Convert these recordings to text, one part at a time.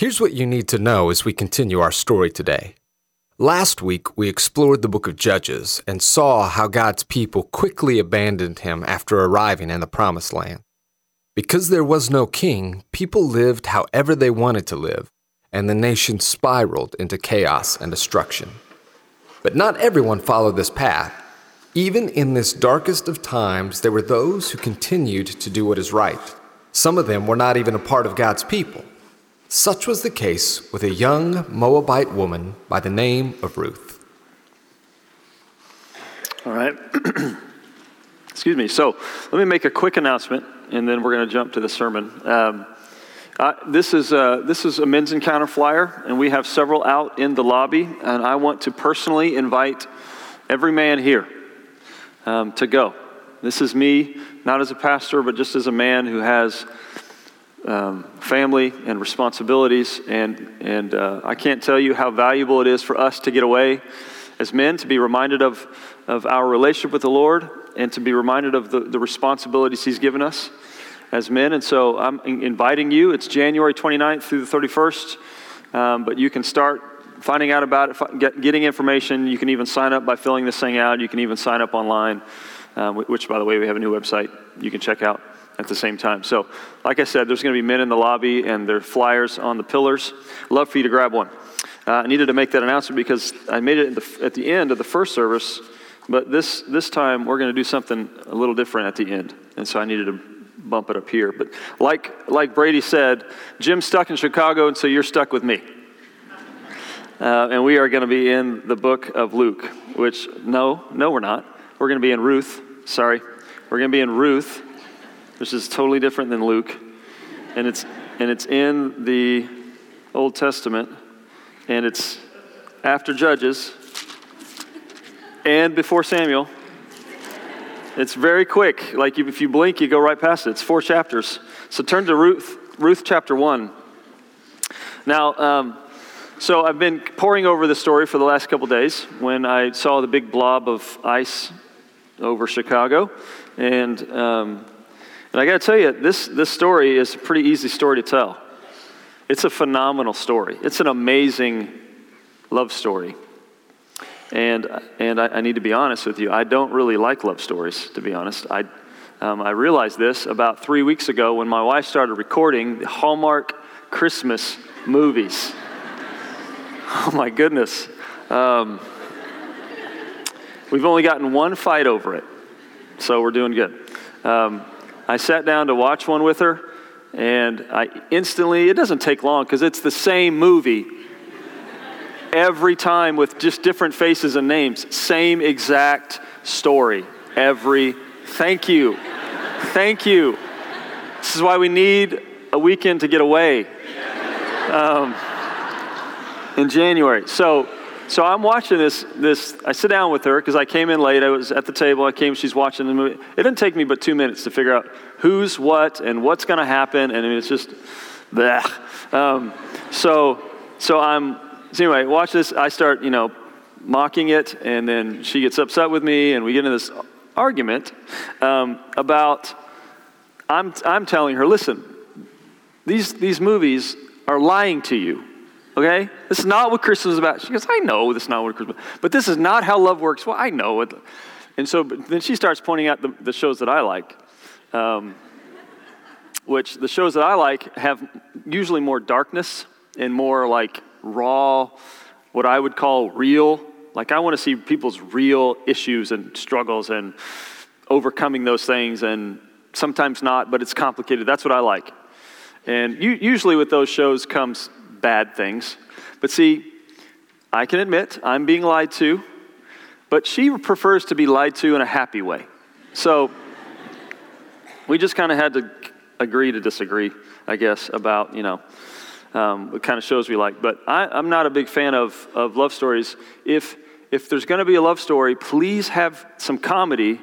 Here's what you need to know as we continue our story today. Last week, we explored the book of Judges and saw how God's people quickly abandoned him after arriving in the Promised Land. Because there was no king, people lived however they wanted to live, and the nation spiraled into chaos and destruction. But not everyone followed this path. Even in this darkest of times, there were those who continued to do what is right. Some of them were not even a part of God's people. Such was the case with a young Moabite woman by the name of Ruth. All right. Excuse me. So let me make a quick announcement, and then we're going to jump to the sermon. Um, uh, this, is a, this is a men's encounter flyer, and we have several out in the lobby, and I want to personally invite every man here um, to go. This is me, not as a pastor, but just as a man who has um, family and responsibilities. And, and uh, I can't tell you how valuable it is for us to get away as men, to be reminded of, of our relationship with the Lord, and to be reminded of the, the responsibilities He's given us as men. And so I'm inviting you. It's January 29th through the 31st, um, but you can start finding out about it, get, getting information. You can even sign up by filling this thing out. You can even sign up online, um, which, by the way, we have a new website you can check out at the same time. So, like I said, there's going to be men in the lobby and there are flyers on the pillars. Love for you to grab one. Uh, I needed to make that announcement because I made it the, at the end of the first service, but this, this time we're going to do something a little different at the end. And so I needed to bump it up here. But like, like Brady said, Jim's stuck in Chicago, and so you're stuck with me. Uh, and we are going to be in the book of Luke, which, no, no, we're not. We're going to be in Ruth. Sorry. We're going to be in Ruth, which is totally different than Luke. And it's, and it's in the Old Testament, and it's after Judges and before Samuel. It's very quick. Like if you blink, you go right past it. It's four chapters. So turn to Ruth, Ruth chapter 1. Now, um, so I've been poring over the story for the last couple days when I saw the big blob of ice over Chicago, and um, and I got to tell you, this this story is a pretty easy story to tell. It's a phenomenal story. It's an amazing love story. And, and I, I, need to be honest with you, I don't really like love stories, to be honest. I, um, I realized this about three weeks ago when my wife started recording the Hallmark Christmas movies. Oh my goodness. Um, we've only gotten one fight over it, so we're doing good. Um, I sat down to watch one with her, and I instantly, it doesn't take long because it's the same movie every time with just different faces and names. Same exact story every. Thank you. Thank you. This is why we need a weekend to get away. Um, in January. So, so I'm watching this. This I sit down with her because I came in late. I was at the table. I came. She's watching the movie. It didn't take me but two minutes to figure out who's what and what's going to happen. And it's just, bleh. Um, so, so I'm. So anyway, watch this. I start, you know, mocking it, and then she gets upset with me, and we get into this argument um, about. I'm I'm telling her, listen, these these movies are lying to you. Okay? This is not what Christmas is about. She goes, I know this is not what Christmas But this is not how love works. Well, I know it. And so then she starts pointing out the, the shows that I like, um, which the shows that I like have usually more darkness and more like raw, what I would call real. Like I want to see people's real issues and struggles and overcoming those things and sometimes not, but it's complicated. That's what I like. And usually with those shows comes bad things. But see, I can admit I'm being lied to, but she prefers to be lied to in a happy way. So we just kind of had to agree to disagree, I guess, about, you know, um, what kind of shows we like. But I, am not a big fan of, of love stories. If, if there's going to be a love story, please have some comedy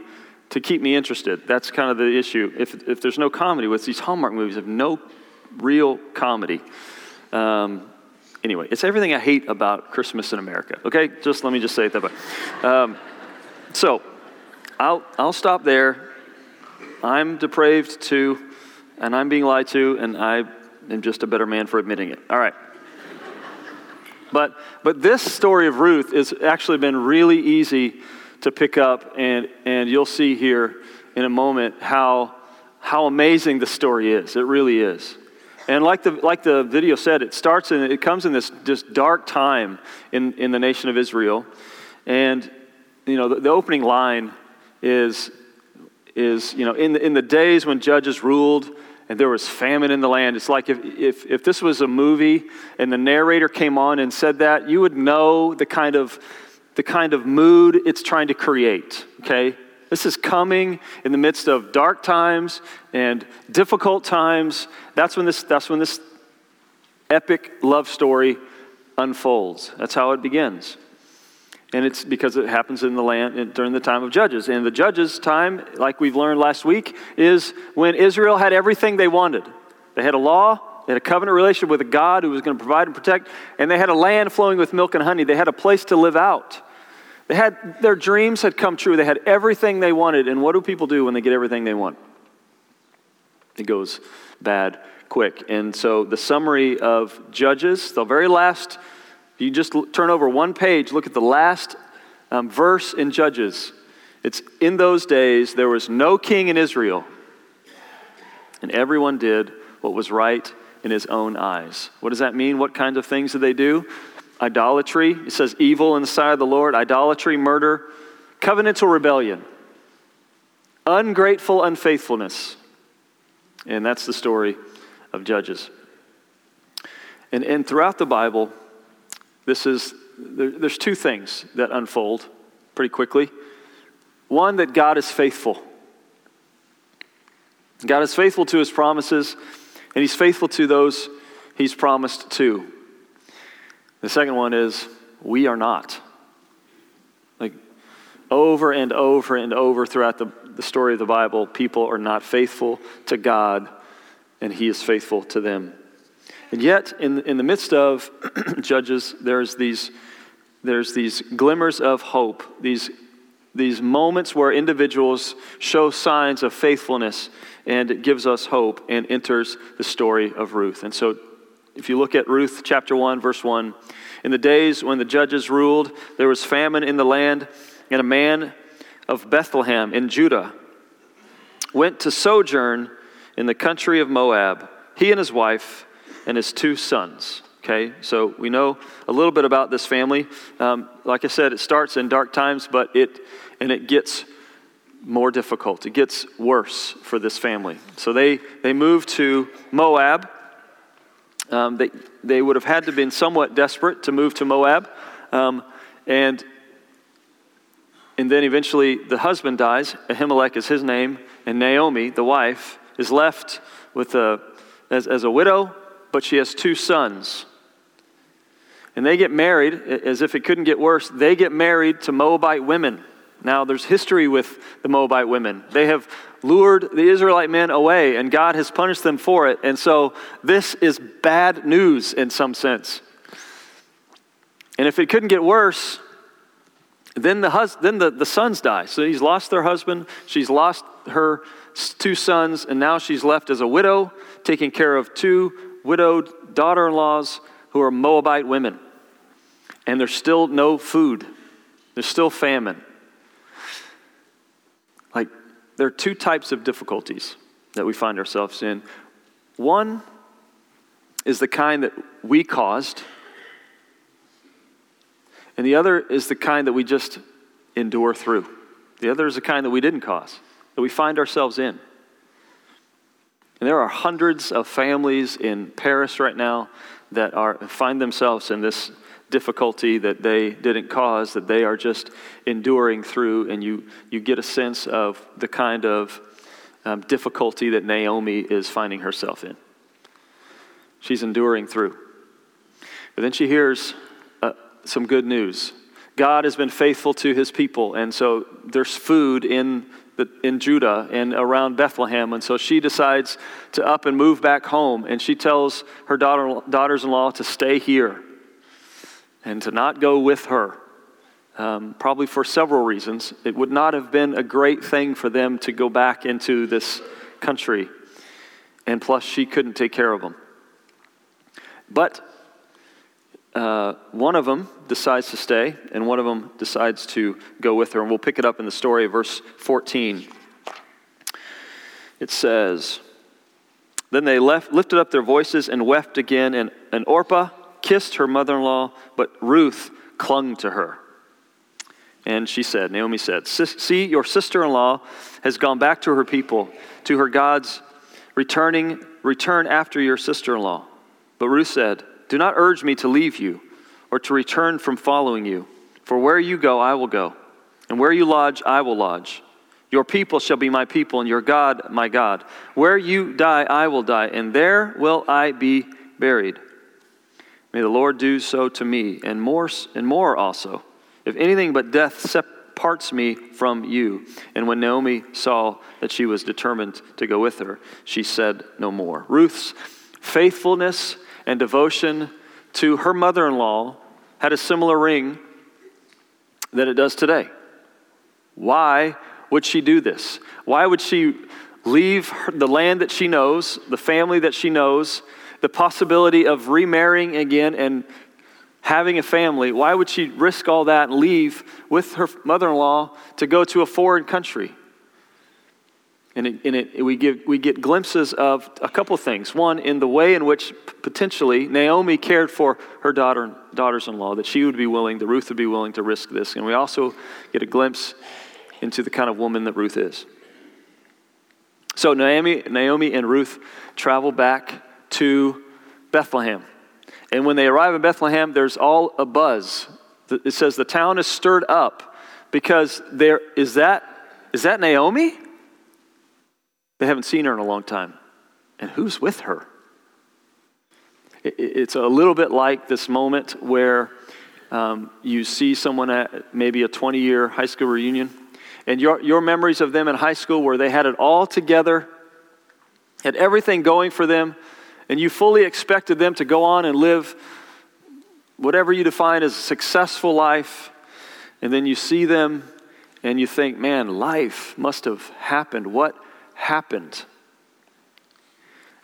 to keep me interested. That's kind of the issue. If, if there's no comedy with these Hallmark movies, have no real comedy. Um, anyway, it's everything I hate about Christmas in America. Okay, just let me just say it that way. Um, so, I'll I'll stop there. I'm depraved too, and I'm being lied to, and I am just a better man for admitting it. All right. But, but this story of Ruth has actually been really easy to pick up, and, and you'll see here in a moment how, how amazing the story is. It really is. And like the, like the video said, it starts and it comes in this just dark time in, in the nation of Israel. And, you know, the, the opening line is, is you know, in the, in the days when judges ruled and there was famine in the land. It's like if, if, if this was a movie and the narrator came on and said that, you would know the kind of, the kind of mood it's trying to create, okay? This is coming in the midst of dark times and difficult times. That's when this, that's when this epic love story unfolds. That's how it begins. And it's because it happens in the land during the time of Judges. And the Judges' time, like we've learned last week, is when Israel had everything they wanted. They had a law, they had a covenant relationship with a God who was going to provide and protect, and they had a land flowing with milk and honey. They had a place to live out. They had their dreams had come true. They had everything they wanted. And what do people do when they get everything they want? It goes bad quick. And so the summary of Judges, the very last, you just turn over one page, look at the last um, verse in Judges. It's in those days there was no king in Israel, and everyone did what was right in his own eyes. What does that mean? What kinds of things did they do? Idolatry. It says evil in the sight of the Lord, idolatry, murder, covenantal rebellion, ungrateful unfaithfulness. And that's the story of Judges. And, and throughout the Bible, this is, there, there's two things that unfold pretty quickly. One, that God is faithful. God is faithful to his promises, and he's faithful to those he's promised to. The second one is we are not. Like over and over and over throughout the, the story of the Bible, people are not faithful to God, and He is faithful to them. And yet, in, in the midst of Judges, there's these, there's these glimmers of hope, these, these moments where individuals show signs of faithfulness, and it gives us hope and enters the story of Ruth. And so if you look at Ruth chapter 1, verse 1, in the days when the judges ruled, there was famine in the land, and a man of Bethlehem in Judah went to sojourn in the country of Moab, he and his wife and his two sons. Okay, so we know a little bit about this family. Um, like I said, it starts in dark times, but it and it gets more difficult. It gets worse for this family. So they they move to Moab, um, they, they would have had to have been somewhat desperate to move to Moab. Um, and, and then eventually the husband dies. Ahimelech is his name. And Naomi, the wife, is left with a, as, as a widow, but she has two sons. And they get married, as if it couldn't get worse, they get married to Moabite women. Now, there's history with the Moabite women. They have lured the Israelite men away, and God has punished them for it. And so, this is bad news in some sense. And if it couldn't get worse, then the, hus- then the, the sons die. So he's lost their husband, she's lost her two sons, and now she's left as a widow, taking care of two widowed daughter in laws who are Moabite women. And there's still no food, there's still famine. There are two types of difficulties that we find ourselves in. One is the kind that we caused, and the other is the kind that we just endure through. The other is the kind that we didn't cause, that we find ourselves in. And there are hundreds of families in Paris right now that are, find themselves in this difficulty that they didn't cause, that they are just enduring through, and you, you get a sense of the kind of um, difficulty that Naomi is finding herself in. She's enduring through. But then she hears uh, some good news. God has been faithful to his people, and so there's food in, the, in Judah and around Bethlehem. And so she decides to up and move back home, and she tells her daughter, daughters in law to stay here and to not go with her. Um, probably for several reasons. It would not have been a great thing for them to go back into this country. And plus, she couldn't take care of them. But uh, one of them decides to stay, and one of them decides to go with her. And we'll pick it up in the story verse 14. It says, Then they left, lifted up their voices and wept again, and, and Orpah kissed her mother in law, but Ruth clung to her. And she said, Naomi said, See, your sister in law has gone back to her people, to her gods, returning, return after your sister in law. But Ruth said, Do not urge me to leave you or to return from following you. For where you go, I will go, and where you lodge, I will lodge. Your people shall be my people, and your God, my God. Where you die, I will die, and there will I be buried. May the Lord do so to me, and more, and more also if anything but death separates me from you. And when Naomi saw that she was determined to go with her, she said no more. Ruth's faithfulness and devotion to her mother in law had a similar ring that it does today. Why would she do this? Why would she leave the land that she knows, the family that she knows, the possibility of remarrying again and having a family, why would she risk all that and leave with her mother in law to go to a foreign country? And, it, and it, we, give, we get glimpses of a couple things. One, in the way in which potentially Naomi cared for her daughter, daughters in law, that she would be willing, that Ruth would be willing to risk this. And we also get a glimpse into the kind of woman that Ruth is. So Naomi, Naomi and Ruth travel back to Bethlehem. And when they arrive in Bethlehem, there's all a buzz. It says the town is stirred up because there is that is that Naomi? They haven't seen her in a long time. And who's with her? It's a little bit like this moment where um, you see someone at maybe a 20 year high school reunion, and your, your memories of them in high school where they had it all together, had everything going for them, and you fully expected them to go on and live whatever you define as a successful life, and then you see them and you think, man, life must have happened. What happened?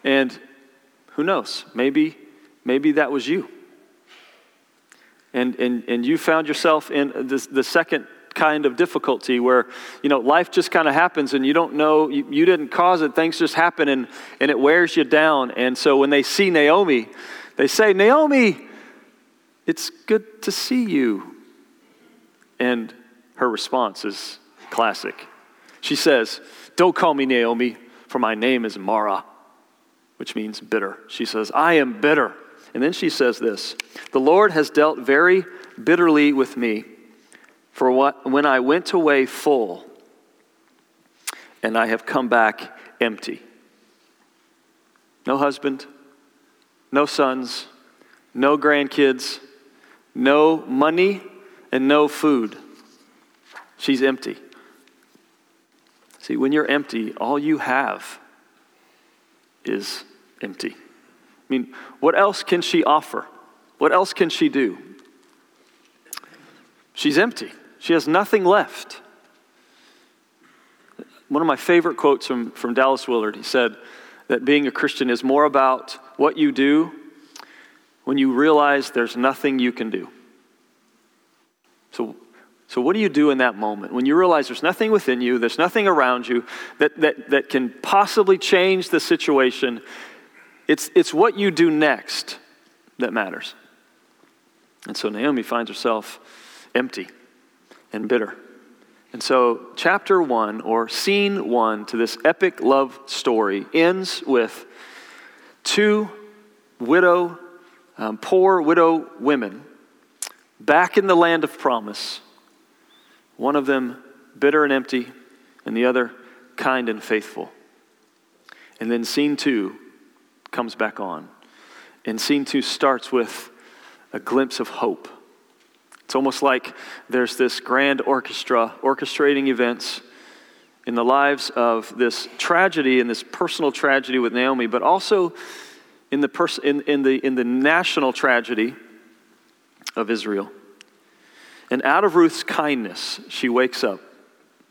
And who knows? Maybe, maybe that was you. And, and, and you found yourself in the, the second kind of difficulty where, you know, life just kind of happens and you don't know, you, you didn't cause it, things just happen and, and it wears you down. And so when they see Naomi, they say, Naomi, it's good to see you. And her response is classic. She says, Don't call me Naomi, for my name is Mara, which means bitter. She says, I am bitter. And then she says this The Lord has dealt very bitterly with me. For what, when I went away full, and I have come back empty. No husband, no sons, no grandkids, no money, and no food. She's empty. See, when you're empty, all you have is empty. I mean, what else can she offer? What else can she do? She's empty. She has nothing left. One of my favorite quotes from, from Dallas Willard, he said that being a Christian is more about what you do when you realize there's nothing you can do. So, so what do you do in that moment? When you realize there's nothing within you, there's nothing around you that, that, that can possibly change the situation, it's, it's what you do next that matters. And so Naomi finds herself empty and bitter. And so, chapter one, or scene one to this epic love story, ends with two widow, um, poor widow women back in the land of promise. One of them bitter and empty, and the other kind and faithful. And then scene two comes back on. And scene two starts with a glimpse of hope. It's almost like there's this grand orchestra orchestrating events in the lives of this tragedy and this personal tragedy with Naomi, but also in the, pers- in, in, the, in the national tragedy of Israel. And out of Ruth's kindness, she wakes up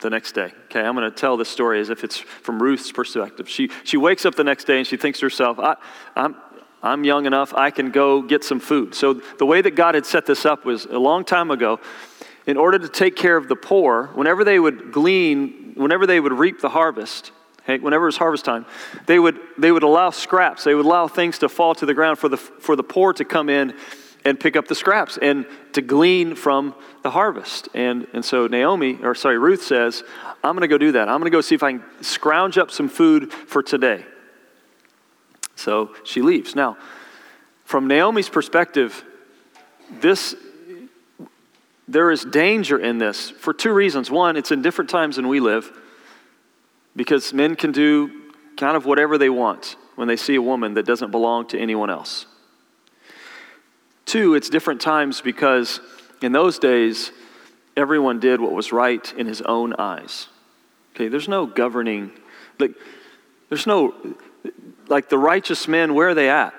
the next day. Okay, I'm going to tell this story as if it's from Ruth's perspective. She, she wakes up the next day and she thinks to herself, I, I'm, I'm young enough, I can go get some food. So the way that God had set this up was a long time ago. In order to take care of the poor, whenever they would glean, whenever they would reap the harvest, whenever it was harvest time, they would, they would allow scraps, they would allow things to fall to the ground for the, for the poor to come in and pick up the scraps and to glean from the harvest. And, and so Naomi, or sorry, Ruth says, I'm going to go do that. I'm going to go see if I can scrounge up some food for today. So she leaves. Now, from Naomi's perspective, this there is danger in this for two reasons. One, it's in different times than we live because men can do kind of whatever they want when they see a woman that doesn't belong to anyone else. Two, it's different times because in those days, everyone did what was right in his own eyes. Okay, there's no governing, like, there's no, like, the righteous men, where are they at?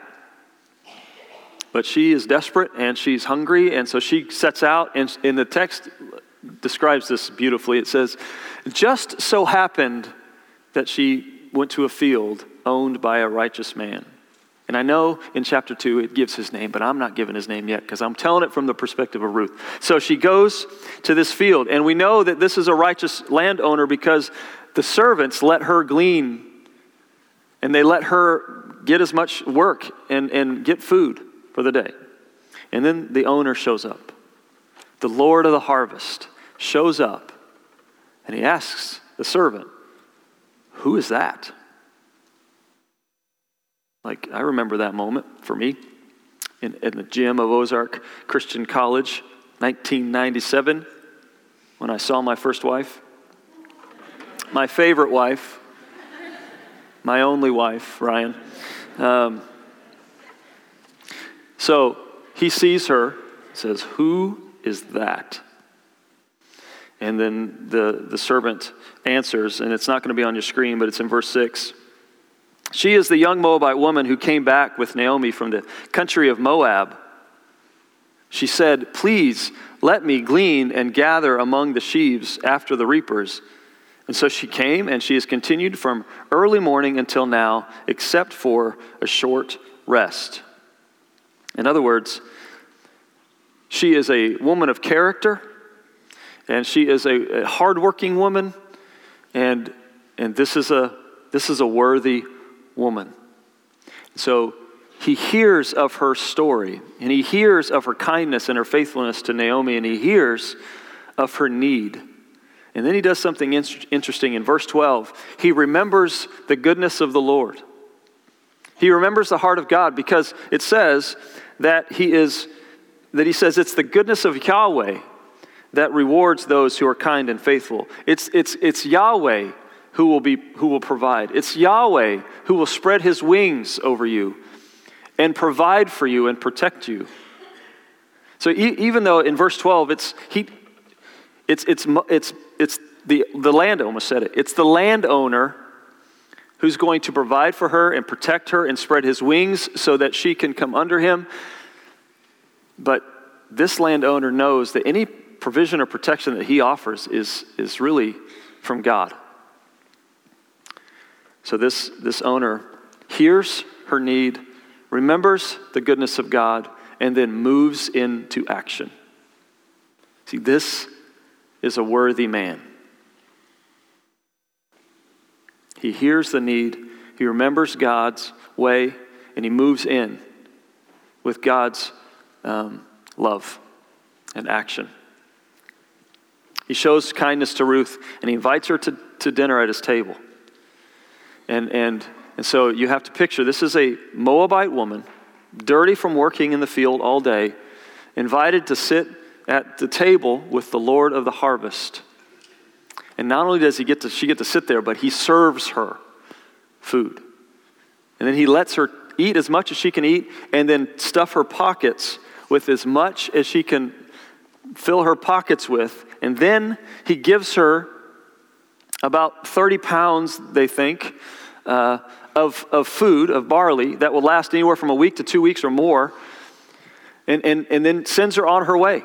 But she is desperate and she's hungry, and so she sets out, and in the text describes this beautifully. It says, Just so happened that she went to a field owned by a righteous man. And I know in chapter 2 it gives his name, but I'm not giving his name yet because I'm telling it from the perspective of Ruth. So she goes to this field, and we know that this is a righteous landowner because the servants let her glean and they let her get as much work and, and get food for the day. And then the owner shows up. The Lord of the harvest shows up and he asks the servant, Who is that? Like, I remember that moment for me in, in the gym of Ozark Christian College, 1997, when I saw my first wife. My favorite wife, my only wife, Ryan. Um, so he sees her, says, Who is that? And then the, the servant answers, and it's not going to be on your screen, but it's in verse 6. She is the young Moabite woman who came back with Naomi from the country of Moab. She said, Please let me glean and gather among the sheaves after the reapers. And so she came, and she has continued from early morning until now, except for a short rest. In other words, she is a woman of character, and she is a, a hardworking woman, and, and this, is a, this is a worthy woman. So he hears of her story, and he hears of her kindness and her faithfulness to Naomi, and he hears of her need. And then he does something interesting in verse 12. He remembers the goodness of the Lord. He remembers the heart of God because it says that he is that he says it's the goodness of Yahweh that rewards those who are kind and faithful. It's, it's, it's Yahweh who will, be, who will provide. It's Yahweh who will spread his wings over you and provide for you and protect you. So e- even though in verse 12 it's, he, it's, it's, it's, it's the, the land, almost said it, it's the landowner who's going to provide for her and protect her and spread his wings so that she can come under him. But this landowner knows that any provision or protection that he offers is, is really from God. So this, this owner hears her need, remembers the goodness of God, and then moves into action. See, this is a worthy man. He hears the need, he remembers God's way, and he moves in with God's um, love and action. He shows kindness to Ruth, and he invites her to, to dinner at his table. And, and, and so you have to picture this is a Moabite woman, dirty from working in the field all day, invited to sit at the table with the Lord of the harvest. And not only does he get to, she get to sit there, but he serves her food. And then he lets her eat as much as she can eat and then stuff her pockets with as much as she can fill her pockets with. And then he gives her about 30 pounds, they think, uh, of, of food, of barley, that will last anywhere from a week to two weeks or more, and, and, and then sends her on her way.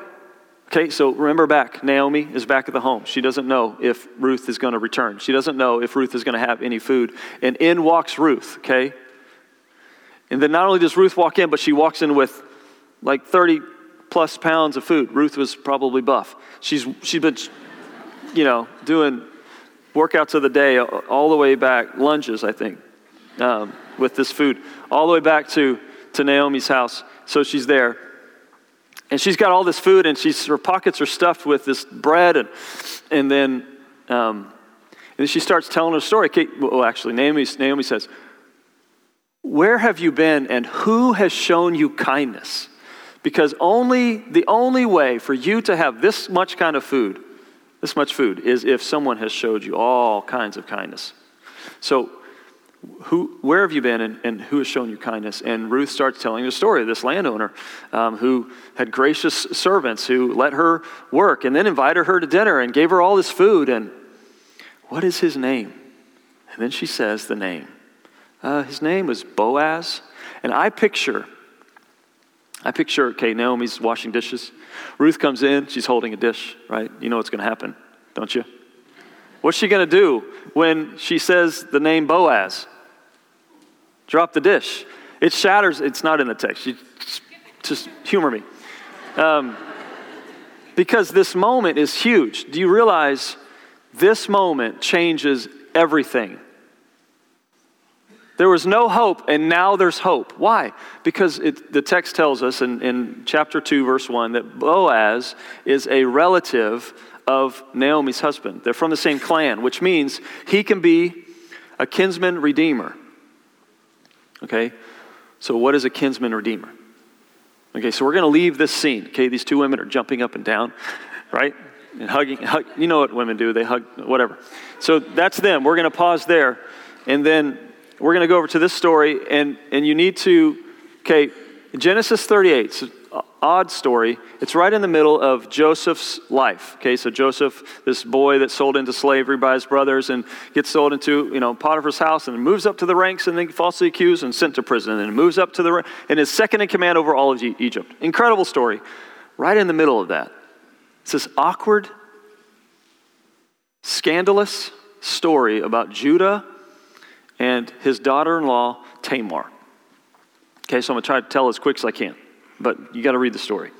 Okay, so remember back, Naomi is back at the home. She doesn't know if Ruth is going to return. She doesn't know if Ruth is going to have any food. And in walks Ruth, okay? And then not only does Ruth walk in, but she walks in with like 30 plus pounds of food. Ruth was probably buff. She's, she's been, you know, doing workouts of the day all the way back, lunges, I think, um, with this food, all the way back to, to Naomi's house. So she's there. And she's got all this food, and she's, her pockets are stuffed with this bread. And, and, then, um, and she starts telling her story. Well, actually, Naomi, Naomi says, Where have you been, and who has shown you kindness? Because only the only way for you to have this much kind of food, this much food, is if someone has showed you all kinds of kindness. So who, where have you been and, and, who has shown you kindness? And Ruth starts telling the story of this landowner um, who had gracious servants who let her work and then invited her to dinner and gave her all this food. And what is his name? And then she says the name. Uh, his name was Boaz. And I picture, I picture, okay, Naomi's washing dishes. Ruth comes in, she's holding a dish, right? You know what's going to happen, don't you? What's she going to do when she says the name Boaz? Drop the dish. It shatters. It's not in the text. You just, just humor me. Um, because this moment is huge. Do you realize this moment changes everything? There was no hope, and now there's hope. Why? Because it, the text tells us in, in chapter 2, verse 1, that Boaz is a relative of Naomi's husband. They're from the same clan, which means he can be a kinsman redeemer. Okay? So, what is a kinsman redeemer? Okay, so we're going to leave this scene. Okay, these two women are jumping up and down, right? And hugging. Hug, you know what women do, they hug, whatever. So, that's them. We're going to pause there. And then we're going to go over to this story. And, and you need to, okay, Genesis 38. So odd story. It's right in the middle of Joseph's life. Okay, so Joseph, this boy that's sold into slavery by his brothers and gets sold into, you know, Potiphar's house and moves up to the ranks and then falsely accused and sent to prison and moves up to the, and is second in command over all of Egypt. Incredible story. Right in the middle of that. It's this awkward, scandalous story about Judah and his daughter in law, Tamar. Okay, so I'm going to try to tell as quick as I can but you got to read the story.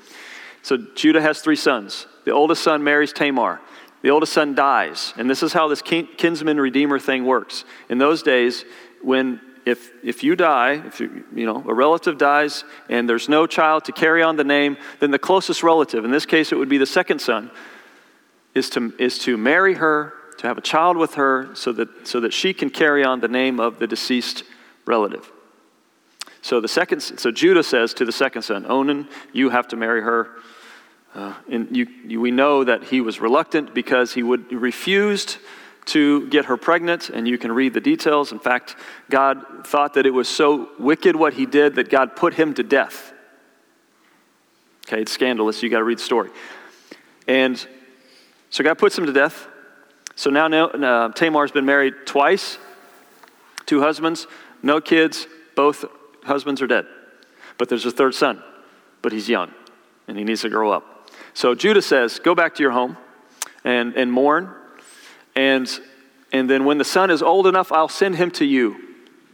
So Judah has three sons. The oldest son marries Tamar. The oldest son dies. And this is how this kinsman redeemer thing works. In those days, when if, if you die, if you, you know, a relative dies and there's no child to carry on the name, then the closest relative, in this case it would be the second son, is to, is to marry her, to have a child with her so that, so that she can carry on the name of the deceased relative. So the second, so Judah says to the second son, Onan, you have to marry her. Uh, and you, you, we know that he was reluctant because he would refused to get her pregnant, and you can read the details. In fact, God thought that it was so wicked what he did that God put him to death. Okay, it's scandalous. You got to read the story. And so God puts him to death. So now uh, Tamar's been married twice, two husbands, no kids, both husbands are dead. But there's a third son, but he's young and he needs to grow up. So Judah says, Go back to your home and, and mourn. And, and then when the son is old enough, I'll send him to you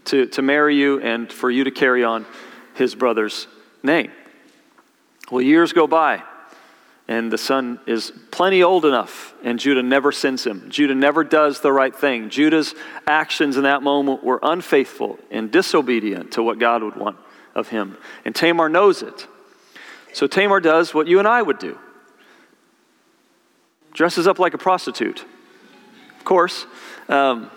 to, to marry you and for you to carry on his brother's name. Well, years go by and the son is plenty old enough, and Judah never sends him. Judah never does the right thing. Judah's actions in that moment were unfaithful and disobedient to what God would want of him. And Tamar knows it. So Tamar does what you and I would do dresses up like a prostitute. Of course, um,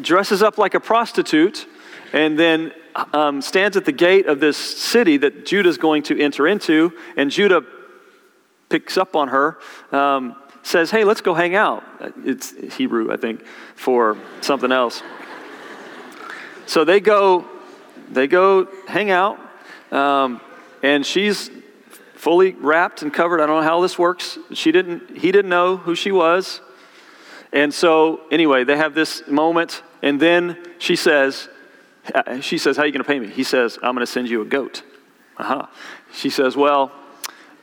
dresses up like a prostitute, and then um, stands at the gate of this city that Judah's going to enter into, and Judah picks up on her, um, says, Hey, let's go hang out. It's Hebrew, I think, for something else. So they go, they go hang out, um, and she's fully wrapped and covered. I don't know how this works. She didn't, he didn't know who she was. And so, anyway, they have this moment, and then she says, she says, How are you going to pay me? He says, I'm going to send you a goat. Uh-huh. She says, Well,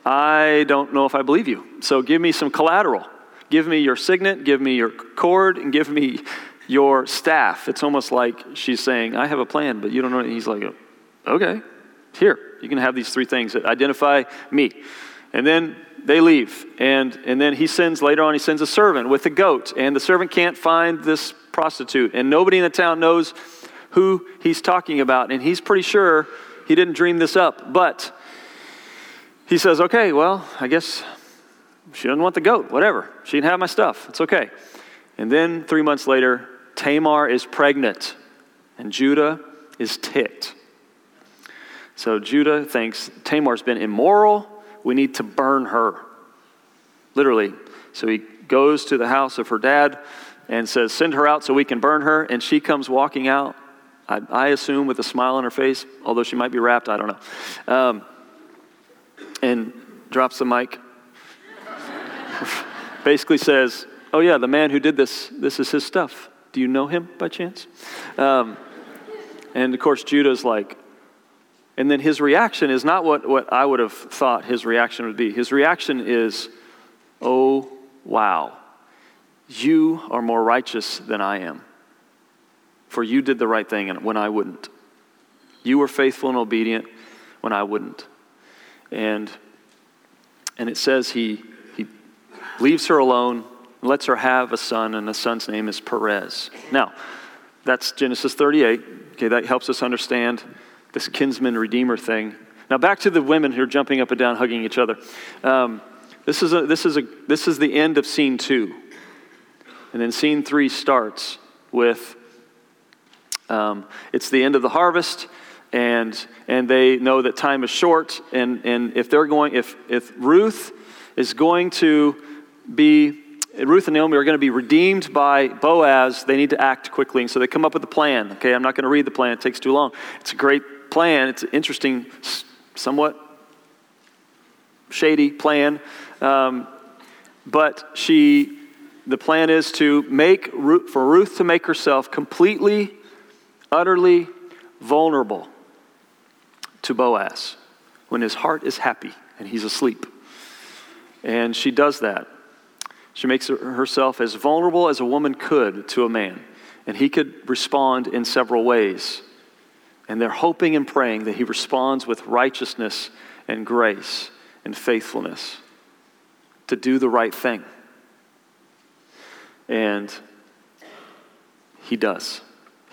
I don't know if I believe you. So give me some collateral. Give me your signet, give me your cord, and give me your staff. It's almost like she's saying, I have a plan, but you don't know. He's like, okay, here, you can have these three things that identify me. And then they leave. And, and then he sends, later on, he sends a servant with a goat. And the servant can't find this prostitute. And nobody in the town knows who he's talking about. And he's pretty sure he didn't dream this up. But he says, okay, well, I guess she doesn't want the goat, whatever. She can have my stuff. It's okay. And then three months later, Tamar is pregnant, and Judah is ticked. So Judah thinks Tamar's been immoral. We need to burn her. Literally. So he goes to the house of her dad and says, Send her out so we can burn her. And she comes walking out, I, I assume with a smile on her face, although she might be wrapped, I don't know. Um, and drops the mic. Basically says, Oh, yeah, the man who did this, this is his stuff. Do you know him by chance? Um, and of course, Judah's like, and then his reaction is not what, what I would have thought his reaction would be. His reaction is, Oh, wow, you are more righteous than I am. For you did the right thing when I wouldn't. You were faithful and obedient when I wouldn't. And, and it says he, he leaves her alone, lets her have a son, and the son's name is Perez. Now, that's Genesis 38. Okay, that helps us understand this kinsman redeemer thing. Now, back to the women who are jumping up and down, hugging each other. Um, this, is a, this, is a, this is the end of scene two. And then scene three starts with um, it's the end of the harvest, and, and they know that time is short. And, and if they're going, if, if Ruth is going to be Ruth and Naomi are going to be redeemed by Boaz, they need to act quickly. And so they come up with a plan. Okay, I'm not going to read the plan, it takes too long. It's a great plan. It's an interesting, somewhat shady plan. Um, but she, the plan is to make, for Ruth to make herself completely, utterly vulnerable to Boaz when his heart is happy and he's asleep. And she does that. She makes herself as vulnerable as a woman could to a man. And he could respond in several ways. And they're hoping and praying that he responds with righteousness and grace and faithfulness to do the right thing. And he does.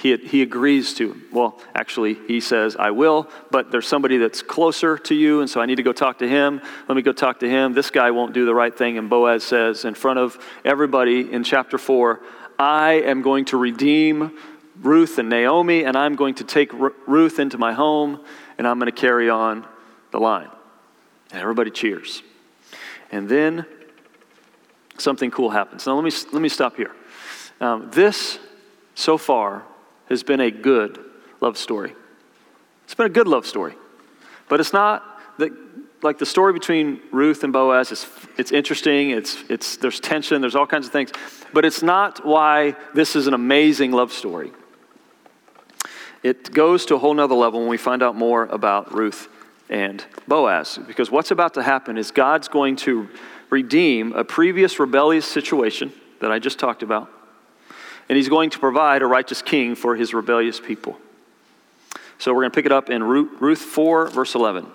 He, he agrees to. Well, actually, he says, I will, but there's somebody that's closer to you, and so I need to go talk to him. Let me go talk to him. This guy won't do the right thing. And Boaz says, in front of everybody in chapter 4, I am going to redeem Ruth and Naomi, and I'm going to take R- Ruth into my home, and I'm going to carry on the line. And everybody cheers. And then something cool happens. Now, let me, let me stop here. Um, this, so far, has been a good love story. It's been a good love story. But it's not that, like the story between Ruth and Boaz, it's, it's interesting, it's, it's, there's tension, there's all kinds of things. But it's not why this is an amazing love story it goes to a whole nother level when we find out more about Ruth and Boaz. Because what's about to happen is God's going to redeem a previous rebellious situation that I just talked about, and He's going to provide a righteous king for His rebellious people. So we're going to pick it up in Ruth 4, verse 11.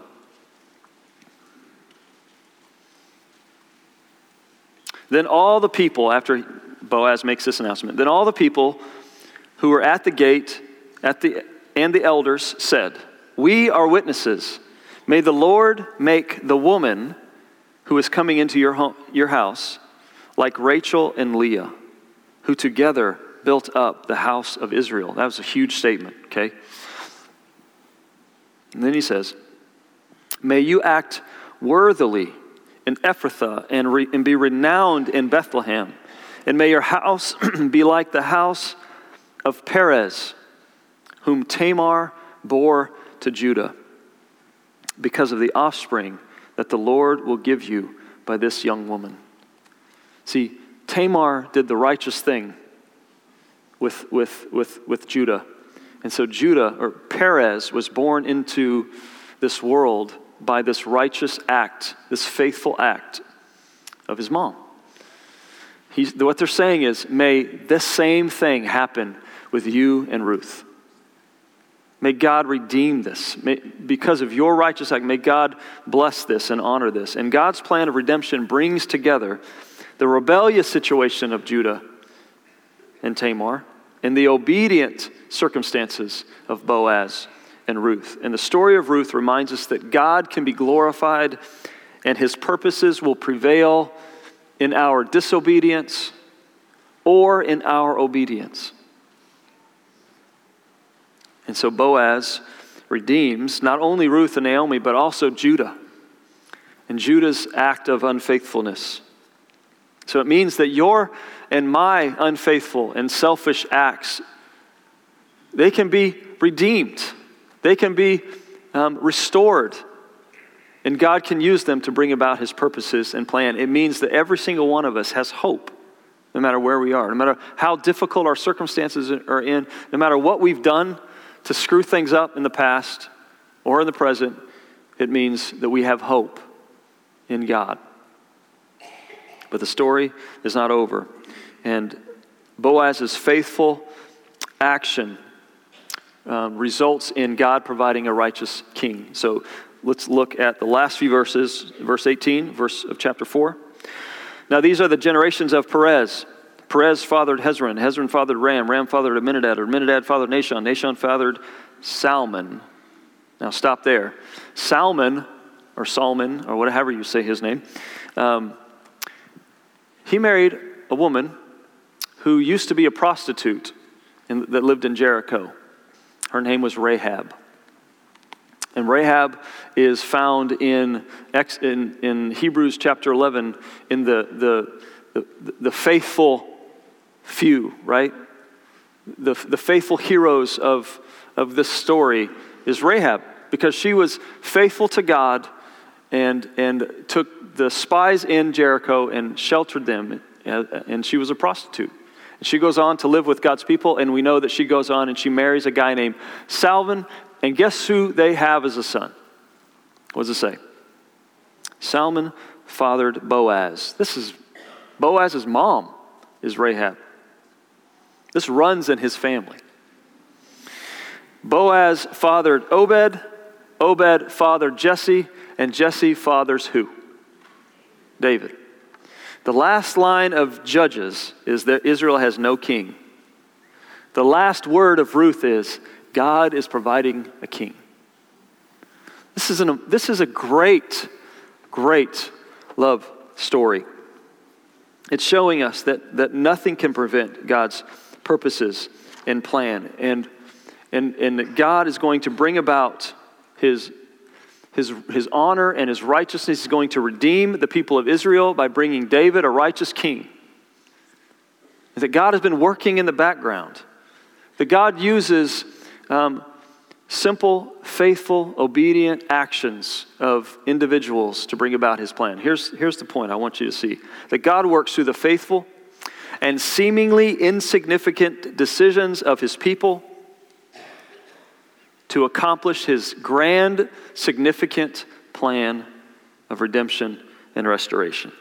Then all the people, after Boaz makes this announcement, then all the people who were at the gate at the, and the elders said, We are witnesses. May the Lord make the woman who is coming into your, home, your house like Rachel and Leah, who together built up the house of Israel. That was a huge statement, okay? And then he says, May you act worthily in Ephrathah and, re, and be renowned in Bethlehem. And may your house be like the house of Perez whom Tamar bore to Judah, because of the offspring that the Lord will give you by this young woman. See, Tamar did the righteous thing with, with, with, with Judah. And so Judah, or Perez, was born into this world by this righteous act, this faithful act of his mom. He's, what they're saying is, may this same thing happen with you and Ruth. May God redeem this. May, because of your righteous act, may God bless this and honor this. And God's plan of redemption brings together the rebellious situation of Judah and Tamar and the obedient circumstances of Boaz and Ruth. And the story of Ruth reminds us that God can be glorified and his purposes will prevail in our disobedience or in our obedience. And so Boaz redeems not only Ruth and Naomi, but also Judah and Judah's act of unfaithfulness. So it means that your and my unfaithful and selfish acts, they can be redeemed. They can be um, restored. And God can use them to bring about his purposes and plan. It means that every single one of us has hope, no matter where we are, no matter how difficult our circumstances are in, no matter what we've done to screw things up in the past or in the present, it means that we have hope in God. But the story is not over. And Boaz's faithful action um, results in God providing a righteous king. So let's look at the last few verses, verse 18, verse of chapter 4. Now these are the generations of Perez. Perez fathered Hezron. Hezron fathered Ram. Ram fathered Amminadab. Amminadab fathered Nahshon. Nahshon fathered Salmon. Now stop there. Salmon, or Salmon, or whatever you say his name, um, he married a woman who used to be a prostitute in, that lived in Jericho. Her name was Rahab. And Rahab is found in, in, in Hebrews chapter 11 in the, the, the, the faithful few, right? The, the faithful heroes of, of this story is Rahab because she was faithful to God and, and took the spies in Jericho and sheltered them, uh, uh, and she was a prostitute. And she goes on to live with God's people, and we know that she goes on and she marries a guy named Salmon, and guess who they have as a son? What does it say? Salmon fathered Boaz. This is Boaz's mom is Rahab. This runs in his family. Boaz fathered Obed, Obed fathered Jesse, and Jesse fathers who? David. The last line of Judges is that Israel has no king. The last word of Ruth is God is providing a king. This is, an, this is a great, great love story. It's showing us that, that nothing can prevent God's purposes and plan. And, and, and that God is going to bring about his, his, his honor and his righteousness. He's going to redeem the people of Israel by bringing David, a righteous king. That God has been working in the background. That God uses um, simple, faithful, obedient actions of individuals to bring about his plan. Here's, here's the point I want you to see that God works through the faithful and seemingly insignificant decisions of his people to accomplish his grand, significant plan of redemption and restoration.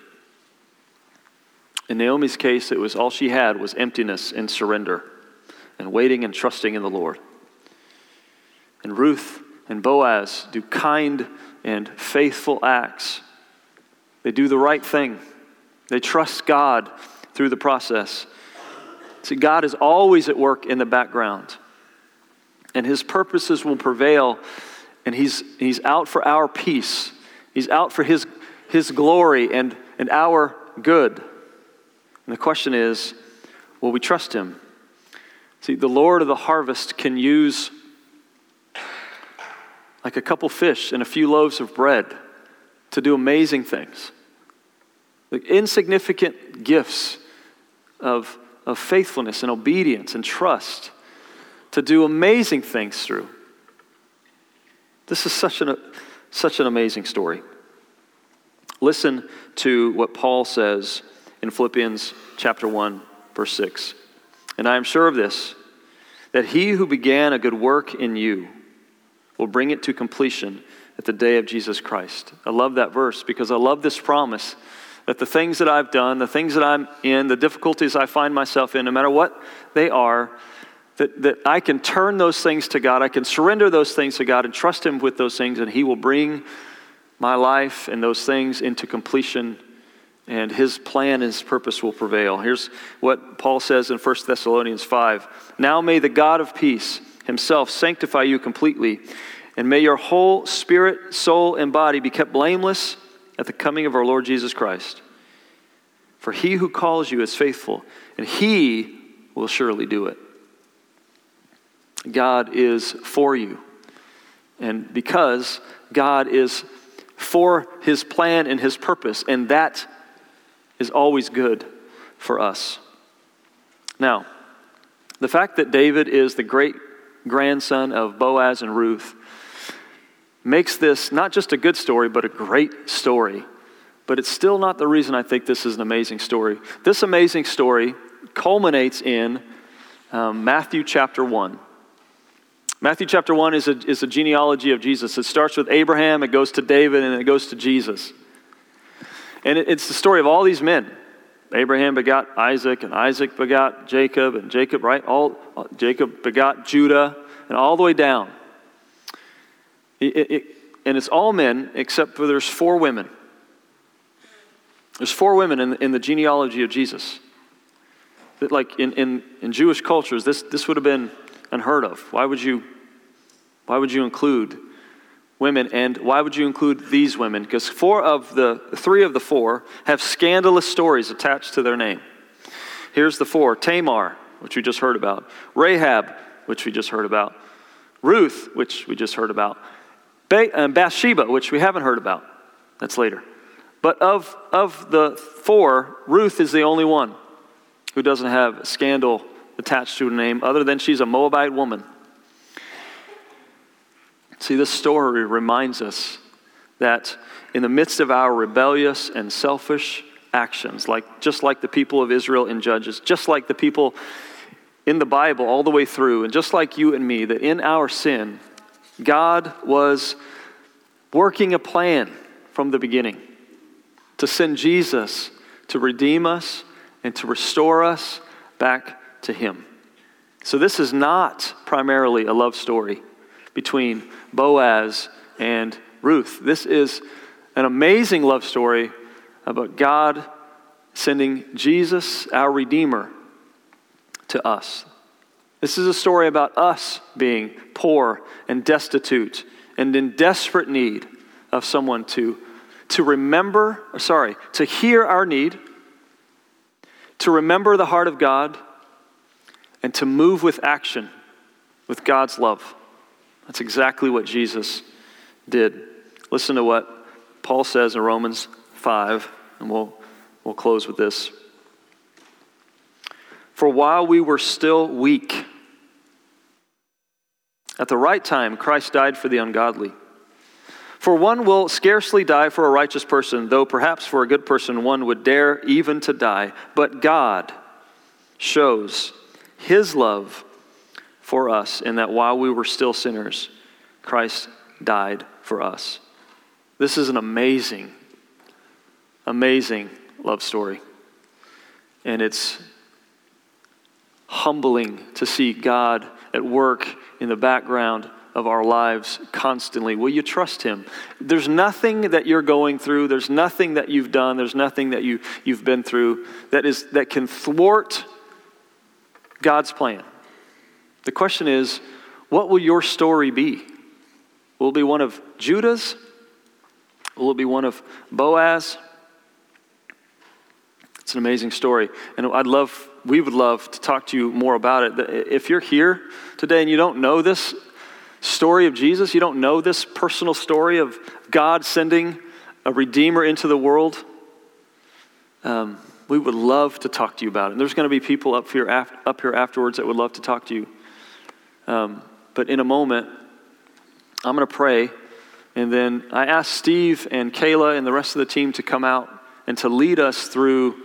In Naomi's case, it was all she had was emptiness and surrender and waiting and trusting in the Lord. And Ruth and Boaz do kind and faithful acts. They do the right thing. They trust God through the process. See, God is always at work in the background, and His purposes will prevail, and He's, he's out for our peace. He's out for His, his glory and, and our good. And the question is will we trust Him? See, the Lord of the harvest can use like a couple fish and a few loaves of bread to do amazing things. Like insignificant gifts of, of faithfulness and obedience and trust to do amazing things through. This is such an, such an amazing story. Listen to what Paul says in Philippians chapter 1, verse 6. And I am sure of this, that he who began a good work in you will bring it to completion at the day of Jesus Christ. I love that verse because I love this promise that the things that I've done, the things that I'm in, the difficulties I find myself in, no matter what they are, that, that I can turn those things to God. I can surrender those things to God and trust Him with those things, and He will bring my life and those things into completion, and His plan and His purpose will prevail. Here's what Paul says in 1 Thessalonians 5 Now may the God of peace Himself sanctify you completely, and may your whole spirit, soul, and body be kept blameless at the coming of our Lord Jesus Christ. For he who calls you is faithful, and he will surely do it. God is for you. And because God is for his plan and his purpose, and that is always good for us. Now, the fact that David is the great grandson of Boaz and Ruth makes this not just a good story, but a great story. But it's still not the reason I think this is an amazing story. This amazing story culminates in um, Matthew chapter 1. Matthew chapter 1 is a, is a genealogy of Jesus. It starts with Abraham, it goes to David, and it goes to Jesus. And it, it's the story of all these men. Abraham begot Isaac, and Isaac begot Jacob, and Jacob, right? All, Jacob begot Judah, and all the way down. It, it, and it's all men except for there's four women. There's four women in, in the genealogy of Jesus. That, like in, in, in Jewish cultures, this, this would have been unheard of. Why would you, why would you include women? And why would you include these women? Because four of the, three of the four have scandalous stories attached to their name. Here's the four Tamar, which we just heard about, Rahab, which we just heard about, Ruth, which we just heard about, uh, Bathsheba, which we haven't heard about. That's later. But of, of the four, Ruth is the only one who doesn't have scandal attached to her name, other than she's a Moabite woman. See, this story reminds us that in the midst of our rebellious and selfish actions, like, just like the people of Israel in Judges, just like the people in the Bible all the way through, and just like you and me, that in our sin, God was working a plan from the beginning to send Jesus to redeem us and to restore us back to Him. So, this is not primarily a love story between Boaz and Ruth. This is an amazing love story about God sending Jesus, our Redeemer, to us. This is a story about us being poor and destitute and in desperate need of someone to, to remember, sorry, to hear our need, to remember the heart of God, and to move with action with God's love. That's exactly what Jesus did. Listen to what Paul says in Romans 5, and we'll, we'll close with this. For while we were still weak, at the right time, Christ died for the ungodly. For one will scarcely die for a righteous person, though perhaps for a good person one would dare even to die. But God shows his love for us in that while we were still sinners, Christ died for us. This is an amazing, amazing love story. And it's humbling to see God at work in the background of our lives constantly. Will you trust Him? There's nothing that you're going through, there's nothing that you've done, there's nothing that you, you've been through that, is, that can thwart God's plan. The question is, what will your story be? Will it be one of Judah's? Will it be one of Boaz? It's an amazing story. And I'd love, we would love to talk to you more about it. If you're here today and you don't know this story of Jesus, you don't know this personal story of God sending a Redeemer into the world, um, we would love to talk to you about it. And there's going to be people up here, up here afterwards that would love to talk to you. Um, but in a moment, I'm going to pray. And then I asked Steve and Kayla and the rest of the team to come out and to lead us through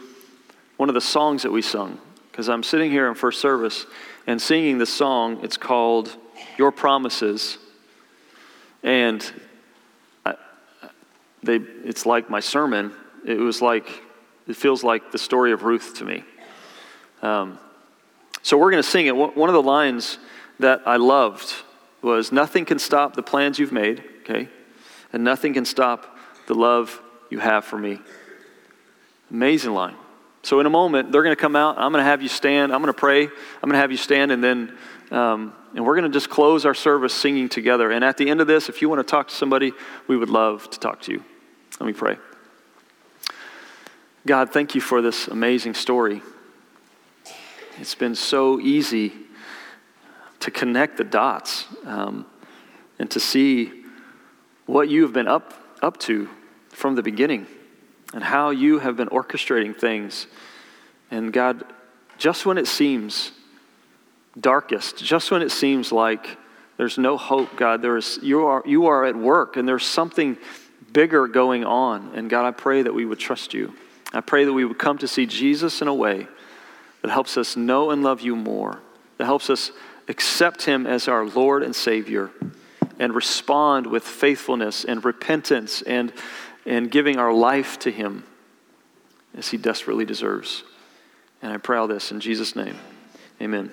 one of the songs that we sung. Because I'm sitting here in first service and singing this song. It's called Your Promises. And I, they, it's like my sermon. It was like it feels like the story of Ruth to me. Um, So we're going to sing it. One of the lines that I loved was Nothing can stop the plans you've made, okay? And nothing can stop the love you have for me. Amazing line. So in a moment, they're going to come out. I'm going to have you stand. I'm going to pray. I'm going to have you stand, and then um, and we're going to just close our service singing together. And at the end of this, if you want to talk to somebody, we would love to talk to you. Let me pray. God, thank you for this amazing story. It's been so easy to connect the dots um, and to see what you have been up, up to from the beginning and how you have been orchestrating things. And God, just when it seems darkest, just when it seems like there's no hope, God, there is, you, are, you are at work and there's something bigger going on. And God, I pray that we would trust you. I pray that we would come to see Jesus in a way that helps us know and love you more, that helps us accept him as our Lord and Savior, and respond with faithfulness and repentance and, and giving our life to him as he desperately deserves. And I pray all this in Jesus' name. Amen.